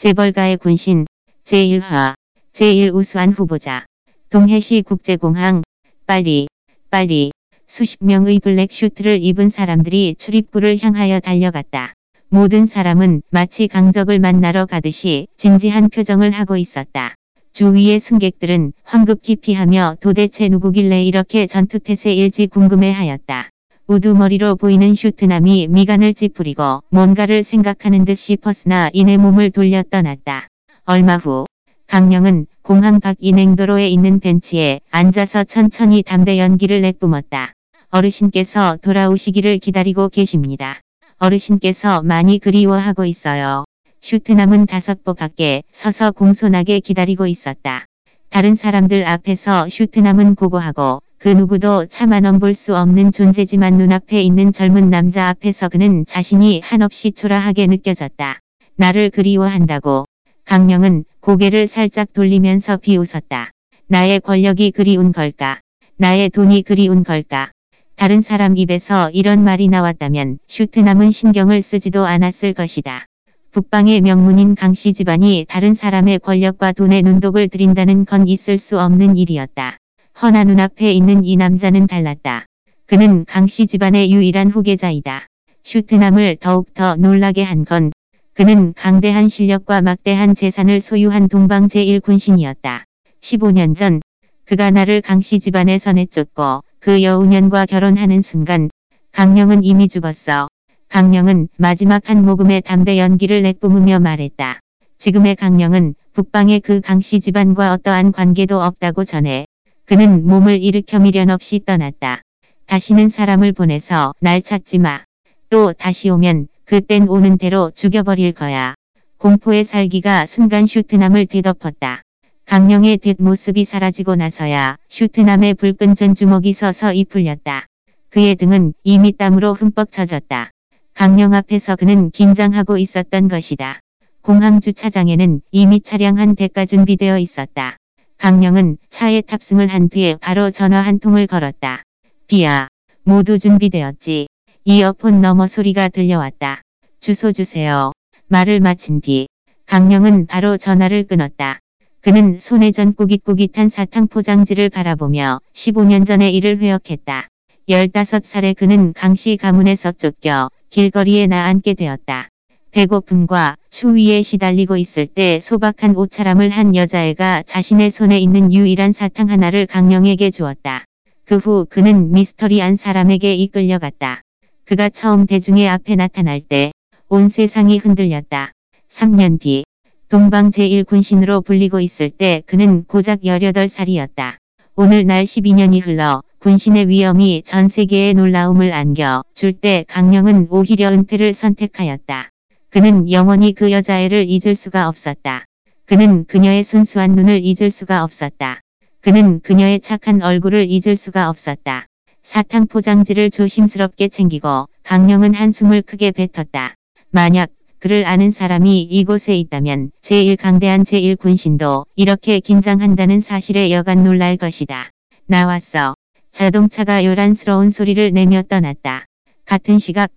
재벌가의 군신, 제1화, 제일 우수한 후보자, 동해시 국제공항, 빨리, 빨리, 수십 명의 블랙 슈트를 입은 사람들이 출입구를 향하여 달려갔다. 모든 사람은 마치 강적을 만나러 가듯이 진지한 표정을 하고 있었다. 주위의 승객들은 황급히 피하며 도대체 누구길래 이렇게 전투태세일지 궁금해하였다. 우두머리로 보이는 슈트남이 미간을 찌푸리고 뭔가를 생각하는 듯 싶었으나 이내 몸을 돌려 떠났다. 얼마 후 강령은 공항 밖 인행도로에 있는 벤치에 앉아서 천천히 담배 연기를 내뿜었다. 어르신께서 돌아오시기를 기다리고 계십니다. 어르신께서 많이 그리워하고 있어요. 슈트남은 다섯 보 밖에 서서 공손하게 기다리고 있었다. 다른 사람들 앞에서 슈트남은 고고하고 그 누구도 차마 넘볼 수 없는 존재지만 눈앞에 있는 젊은 남자 앞에서 그는 자신이 한없이 초라하게 느껴졌다. 나를 그리워한다고. 강령은 고개를 살짝 돌리면서 비웃었다. 나의 권력이 그리운 걸까? 나의 돈이 그리운 걸까? 다른 사람 입에서 이런 말이 나왔다면 슈트남은 신경을 쓰지도 않았을 것이다. 북방의 명문인 강씨 집안이 다른 사람의 권력과 돈에 눈독을 들인다는 건 있을 수 없는 일이었다. 허나 눈앞에 있는 이 남자는 달랐다. 그는 강씨 집안의 유일한 후계자이다. 슈트남을 더욱더 놀라게 한 건 그는 강대한 실력과 막대한 재산을 소유한 동방 제1군신이었다. 15년 전 그가 나를 강씨 집안에서 내쫓고 그 여우년과 결혼하는 순간 강령은 이미 죽었어. 강령은 마지막 한 모금의 담배 연기를 내뿜으며 말했다. 지금의 강령은 북방의 그 강씨 집안과 어떠한 관계도 없다고 전해 그는 몸을 일으켜 미련 없이 떠났다. 다시는 사람을 보내서 날 찾지 마. 또 다시 오면 그땐 오는 대로 죽여버릴 거야. 공포의 살기가 순간 슈트남을 뒤덮었다. 강령의 뒷모습이 사라지고 나서야 슈트남의 불끈 전 주먹이 서서히 풀렸다. 그의 등은 이미 땀으로 흠뻑 젖었다. 강령 앞에서 그는 긴장하고 있었던 것이다. 공항 주차장에는 이미 차량 한 대가 준비되어 있었다. 강령은 차에 탑승을 한 뒤에 바로 전화 한 통을 걸었다. 비야, 모두 준비되었지. 이어폰 너머 소리가 들려왔다. 주소 주세요. 말을 마친 뒤 강령은 바로 전화를 끊었다. 그는 손에 전 꾸깃꾸깃한 사탕 포장지를 바라보며 15년 전의 일을 회역했다. 15살에 그는 강씨 가문에서 쫓겨 길거리에 나앉게 되었다. 배고픔과 추위에 시달리고 있을 때 소박한 옷차람을 한 여자애가 자신의 손에 있는 유일한 사탕 하나를 강령에게 주었다. 그 후 그는 미스터리한 사람에게 이끌려갔다. 그가 처음 대중의 앞에 나타날 때 온 세상이 흔들렸다. 3년 뒤 동방 제1군신으로 불리고 있을 때 그는 고작 18살이었다. 오늘 날 12년이 흘러 군신의 위엄이 전 세계에 놀라움을 안겨 줄 때 강령은 오히려 은퇴를 선택하였다. 그는 영원히 그 여자애를 잊을 수가 없었다. 그는 그녀의 순수한 눈을 잊을 수가 없었다. 그는 그녀의 착한 얼굴을 잊을 수가 없었다. 사탕 포장지를 조심스럽게 챙기고 강령은 한숨을 크게 뱉었다. 만약 그를 아는 사람이 이곳에 있다면 제1강대한 제1군신도 이렇게 긴장한다는 사실에 여간 놀랄 것이다. 나왔어. 자동차가 요란스러운 소리를 내며 떠났다. 같은 시각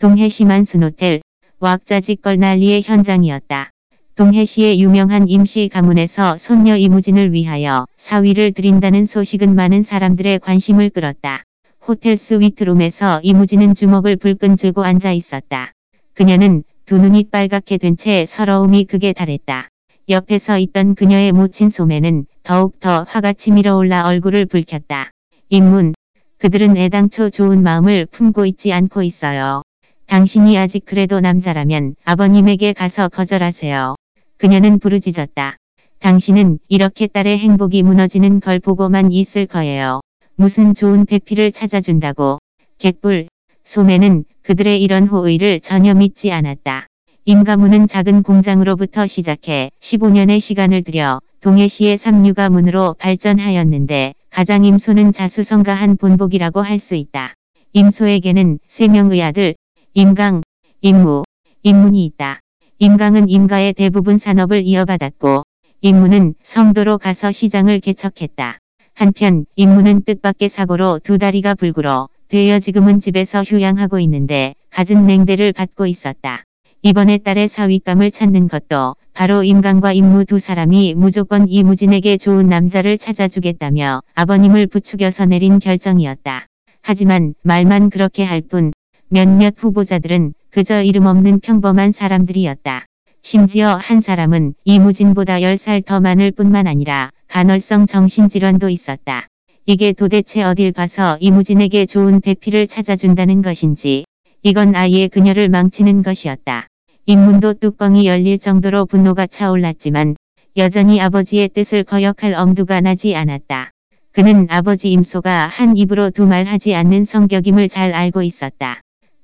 동해시 만순 호텔 왁자지껄 난리의 현장이었다. 동해시의 유명한 임시 가문에서 손녀 이무진을 위하여 사위를 드린다는 소식은 많은 사람들의 관심을 끌었다. 호텔 스위트룸에서 이무진은 주먹을 불끈 쥐고 앉아 있었다. 그녀는 두 눈이 빨갛게 된 채 서러움이 극에 달했다. 옆에 서 있던 그녀의 모친 소매는 더욱더 화가 치밀어 올라 얼굴을 붉혔다. 인문, 그들은 애당초 좋은 마음을 품고 있지 않고 있어요. 당신이 아직 그래도 남자라면 아버님에게 가서 거절하세요. 그녀는 부르짖었다. 당신은 이렇게 딸의 행복이 무너지는 걸 보고만 있을 거예요. 무슨 좋은 배필을 찾아준다고. 객불, 소매는 그들의 이런 호의를 전혀 믿지 않았다. 임가문은 작은 공장으로부터 시작해 15년의 시간을 들여 동해시의 삼류가문으로 발전하였는데 가장 임소는 자수성가한 본복이라고 할 수 있다. 임소에게는 세 명의 아들, 임강, 임무, 임문이 있다. 임강은 임가의 대부분 산업을 이어받았고 임무는 성도로 가서 시장을 개척했다. 한편 임무는 뜻밖의 사고로 두 다리가 불구러 되어 지금은 집에서 휴양하고 있는데 갖은 냉대를 받고 있었다. 이번에 딸의 사위감을 찾는 것도 바로 임강과 임무 두 사람이 무조건 이무진에게 좋은 남자를 찾아주겠다며 아버님을 부추겨서 내린 결정이었다. 하지만 말만 그렇게 할 뿐 몇몇 후보자들은 그저 이름 없는 평범한 사람들이었다. 심지어 한 사람은 이무진보다 10살 더 많을 뿐만 아니라 간헐성 정신질환도 있었다. 이게 도대체 어딜 봐서 이무진에게 좋은 배필을 찾아준다는 것인지 이건 아예 그녀를 망치는 것이었다. 인문도 뚜껑이 열릴 정도로 분노가 차올랐지만 여전히 아버지의 뜻을 거역할 엄두가 나지 않았다. 그는 아버지 임소가 한 입으로 두 말 하지 않는 성격임을 잘 알고 있었다.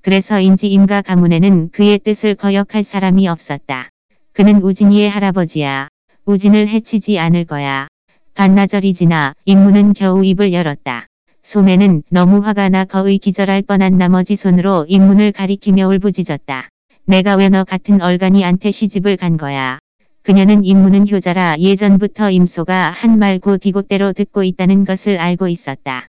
그래서인지 임가 가문에는 그의 뜻을 거역할 사람이 없었다. 그는 우진이의 할아버지야. 우진을 해치지 않을 거야. 반나절이 지나 임무는 겨우 입을 열었다. 소매는 너무 화가 나 거의 기절할 뻔한 나머지 손으로 입문을 가리키며 울부짖었다. 내가 왜 너 같은 얼간이한테 시집을 간 거야. 그녀는 임무는 효자라 예전부터 임소가 한말 곧이곳대로 듣고 있다는 것을 알고 있었다.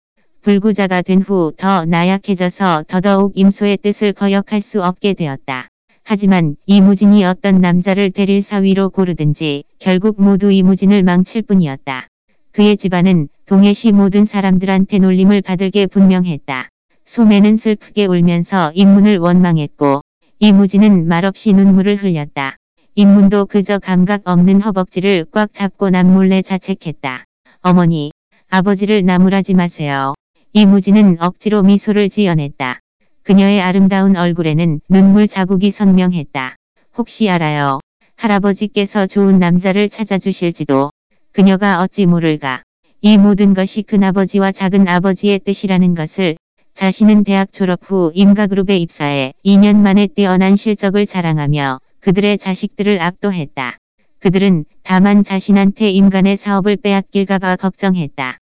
불구자가 된 후 더 나약해져서 더더욱 임소의 뜻을 거역할 수 없게 되었다. 하지만 이무진이 어떤 남자를 데릴 사위로 고르든지 결국 모두 이무진을 망칠 뿐이었다. 그의 집안은 동해시 모든 사람들한테 놀림을 받을 게 분명했다. 소매는 슬프게 울면서 인문을 원망했고 이무진은 말없이 눈물을 흘렸다. 인문도 그저 감각 없는 허벅지를 꽉 잡고 남몰래 자책했다. 어머니, 아버지를 나무라지 마세요. 이무진은 억지로 미소를 지어냈다. 그녀의 아름다운 얼굴에는 눈물 자국이 선명했다. 혹시 알아요. 할아버지께서 좋은 남자를 찾아주실지도. 그녀가 어찌 모를까. 이 모든 것이 큰아버지와 작은아버지의 뜻이라는 것을 자신은 대학 졸업 후 임가그룹에 입사해 2년 만에 뛰어난 실적을 자랑하며 그들의 자식들을 압도했다. 그들은 다만 자신한테 임간의 사업을 빼앗길까봐 걱정했다.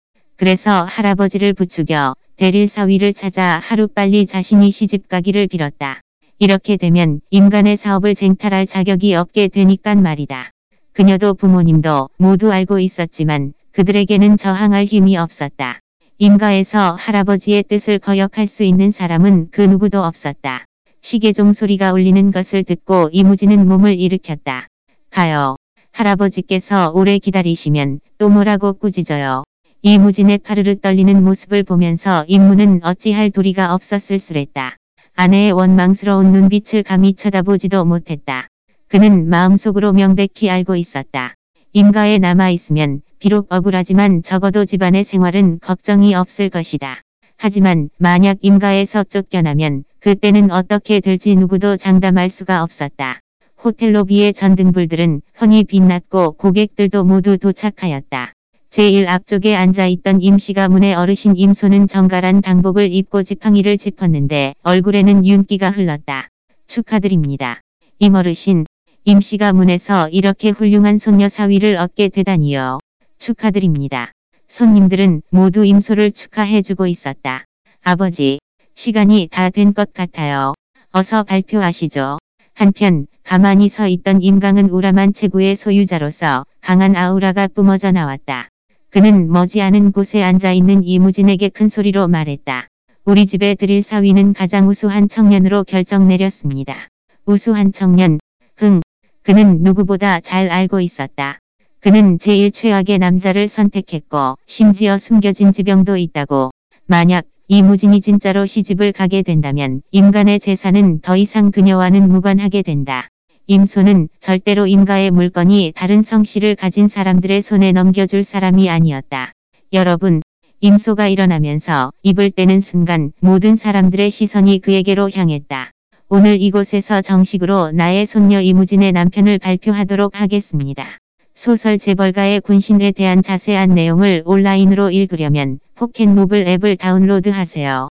그래서 할아버지를 부추겨 대릴 사위를 찾아 하루빨리 자신이 시집가기를 빌었다. 이렇게 되면 인간의 사업을 쟁탈할 자격이 없게 되니깐 말이다. 그녀도 부모님도 모두 알고 있었지만 그들에게는 저항할 힘이 없었다. 임가에서 할아버지의 뜻을 거역할 수 있는 사람은 그 누구도 없었다. 시계종 소리가 울리는 것을 듣고 이무진은 몸을 일으켰다. 가요. 할아버지께서 오래 기다리시면 또 뭐라고 꾸짖어요. 이무진의 파르르 떨리는 모습을 보면서 임무는 어찌할 도리가 없었을 수랬다. 아내의 원망스러운 눈빛을 감히 쳐다보지도 못했다. 그는 마음속으로 명백히 알고 있었다. 임가에 남아있으면 비록 억울하지만 적어도 집안의 생활은 걱정이 없을 것이다. 하지만 만약 임가에서 쫓겨나면 그때는 어떻게 될지 누구도 장담할 수가 없었다. 호텔 로비의 전등불들은 훤히 빛났고 고객들도 모두 도착하였다. 제일 앞쪽에 앉아있던 임씨가 문의 어르신 임소는 정갈한 당복을 입고 지팡이를 짚었는데 얼굴에는 윤기가 흘렀다. 축하드립니다. 임어르신, 임씨가 문에서 이렇게 훌륭한 손녀 사위를 얻게 되다니요. 축하드립니다. 손님들은 모두 임소를 축하해주고 있었다. 아버지, 시간이 다 된 것 같아요. 어서 발표하시죠. 한편 가만히 서 있던 임강은 우람한 체구의 소유자로서 강한 아우라가 뿜어져 나왔다. 그는 머지않은 곳에 앉아있는 이무진에게 큰 소리로 말했다. 우리 집에 드릴 사위는 가장 우수한 청년으로 결정 내렸습니다. 우수한 청년, 흥, 그는 누구보다 잘 알고 있었다. 그는 제일 최악의 남자를 선택했고 심지어 숨겨진 지병도 있다고. 만약 이무진이 진짜로 시집을 가게 된다면 임간의 재산은 더 이상 그녀와는 무관하게 된다. 임소는 절대로 임가의 물건이 다른 성씨를 가진 사람들의 손에 넘겨줄 사람이 아니었다. 여러분, 임소가 일어나면서 입을 떼는 순간 모든 사람들의 시선이 그에게로 향했다. 오늘 이곳에서 정식으로 나의 손녀 이무진의 남편을 발표하도록 하겠습니다. 소설 재벌가의 군신에 대한 자세한 내용을 온라인으로 읽으려면 포켓모블 앱을 다운로드하세요.